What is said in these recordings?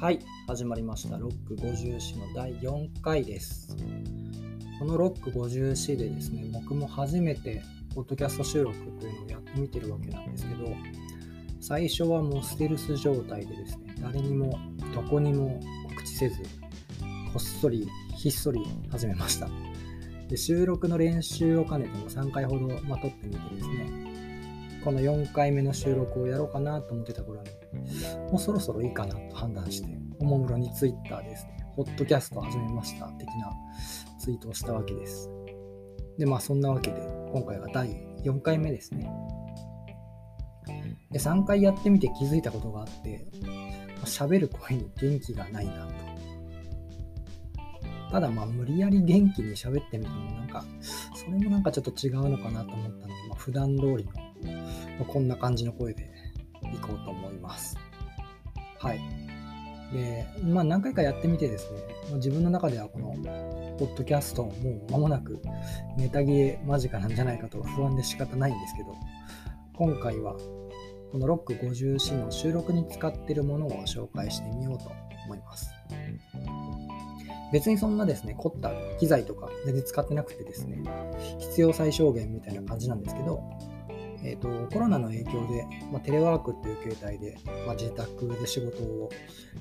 はい、始まりました。ロック54の第4回です。このロック54でですね、僕も初めてポッドキャスト収録というのをやってみてるわけなんですけど、最初はもうステルス状態でですね、誰にもどこにも告知せず、こっそりひっそり始めました。で収録の練習を兼ねても3回ほど、まあ、撮ってみてですね、この4回目の収録をやろうかなと思ってた頃に、もうそろそろいいかなと判断して、おもむろにツイッターですね、ポッドキャスト始めました的なツイートをしたわけです。で、まあそんなわけで、今回が第4回目ですね。で、3回やってみて気づいたことがあって、喋る声に元気がないなと。ただまあ無理やり元気に喋ってみてもなんか、それもなんかちょっと違うのかなと思ったので、まあ、普段通りの、まこんな感じの声でいこうと思います。はい。で、まあ何回かやってみてですね、まあ自分の中ではこの、ポッドキャストもう間もなくネタ切れ間近なんじゃないかと不安で仕方ないんですけど、今回はこのロック 54C の収録に使ってるものを紹介してみようと思います。別にそんなですね、凝った機材とか全然使ってなくてですね、必要最小限みたいな感じなんですけど、えー、とコロナの影響で、まあ、テレワークっていう形態で、まあ、自宅で仕事を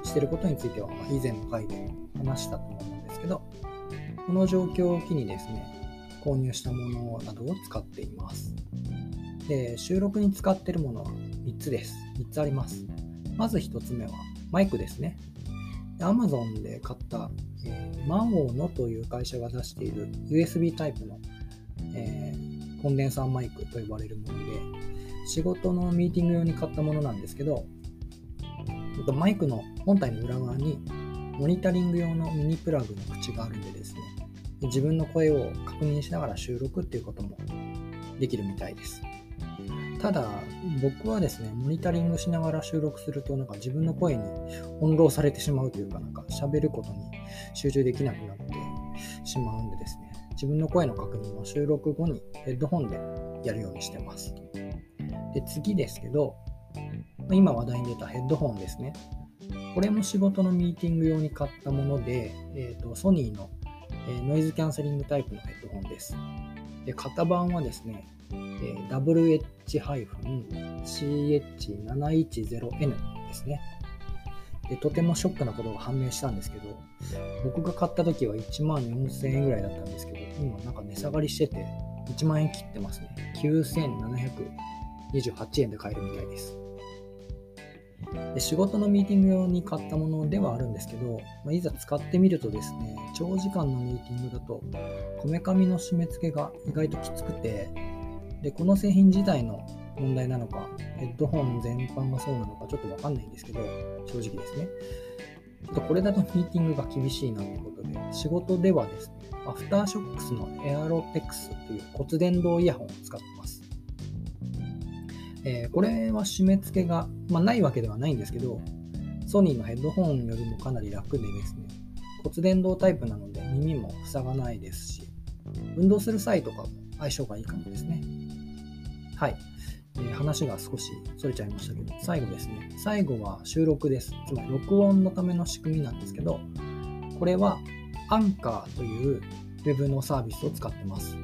してることについては、まあ、以前の回でも話したと思うんですけど、この状況を機にですね、購入したものなどを使っています。で、収録に使ってるものは3つです。3つあります。まず1つ目はマイクですね。Amazon で買った、えー、マオノという会社が出している USB タイプの、えーコンデンサーマイクと呼ばれるもので、仕事のミーティング用に買ったものなんですけど、マイクの本体の裏側にモニタリング用のミニプラグの口があるんでですね、自分の声を確認しながら収録っていうこともできるみたいです。ただ、僕はですね、モニタリングしながら収録すると、なんか自分の声に翻弄されてしまうというか、なんか喋ることに集中できなくなってしまうんでですね、自分の声の確認を収録後にヘッドホンでやるようにしてます。で、次ですけど、今話題に出たヘッドホンですね。これも仕事のミーティング用に買ったもので、えーと、ソニーの、えノイズキャンセリングタイプのヘッドホンです。で、型番はですね、えー WH-CH710N ですね。でとてもショックなことが判明したんですけど、僕が買った時は1万4000円ぐらいだったんですけど、今なんか値下がりしてて、1万円切ってますね。9728円で買えるみたいです。で仕事のミーティング用に買ったものではあるんですけど、まあ、いざ使ってみるとですね、長時間のミーティングだと、こめかみの締め付けが意外ときつくて、で、この製品自体の問題なのか、ヘッドホン全般がそうなのかちょっとわかんないんですけど、正直ですね。ちょっとこれだとミーティングが厳しいなということで、仕事ではですね、アフターショックスのエアロテックスという骨伝導イヤホンを使ってます。えーこれは締め付けが、まあ、ないわけではないんですけど、ソニーのヘッドホンよりもかなり楽でですね、骨伝導タイプなので耳も塞がないですし、運動する際とかも相性がいいかもですね。はい。えー話が少しそれちゃいましたけど、最後ですね。最後は収録です。つまり録音のための仕組みなんですけど、これはアンカーというウェブのサービスを使ってます。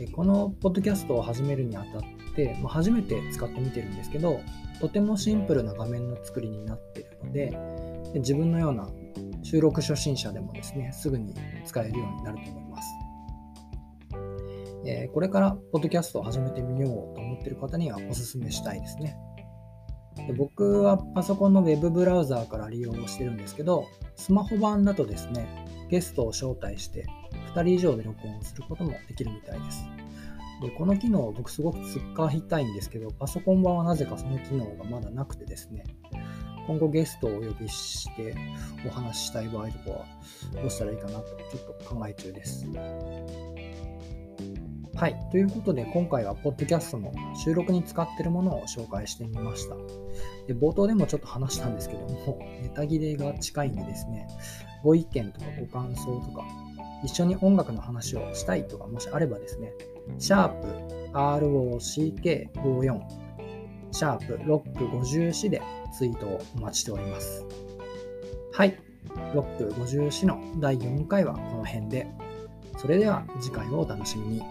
でこのポッドキャストを始めるにあたって、まあ、初めて使ってみてるんですけど、とてもシンプルな画面の作りになってるので、で自分のような収録初心者でもですね、すぐに使えるようになると思います。えーこれからポッドキャストを始めてみようと思ってる方にはお勧めしたいですね。で僕はパソコンのウェブブラウザーから利用をしてるんですけど、スマホ版だとですね、ゲストを招待して2人以上で録音することもできるみたいです。でこの機能を僕すごく使いたいんですけど、パソコン版はなぜかその機能がまだなくてですね、今後ゲストをお呼びしてお話ししたい場合とかはどうしたらいいかなとちょっと考え中です。はい。ということで、今回はポッドキャストの収録に使っているものを紹介してみました。で冒頭でもちょっと話したんですけども、ネタ切れが近いんでですね、ご意見とかご感想とか、一緒に音楽の話をしたいとか、もしあればですね、シャープ ROCK54、シャープロック54でツイートをお待ちしております。はい。ロック54の第4回はこの辺で。それでは次回をお楽しみに。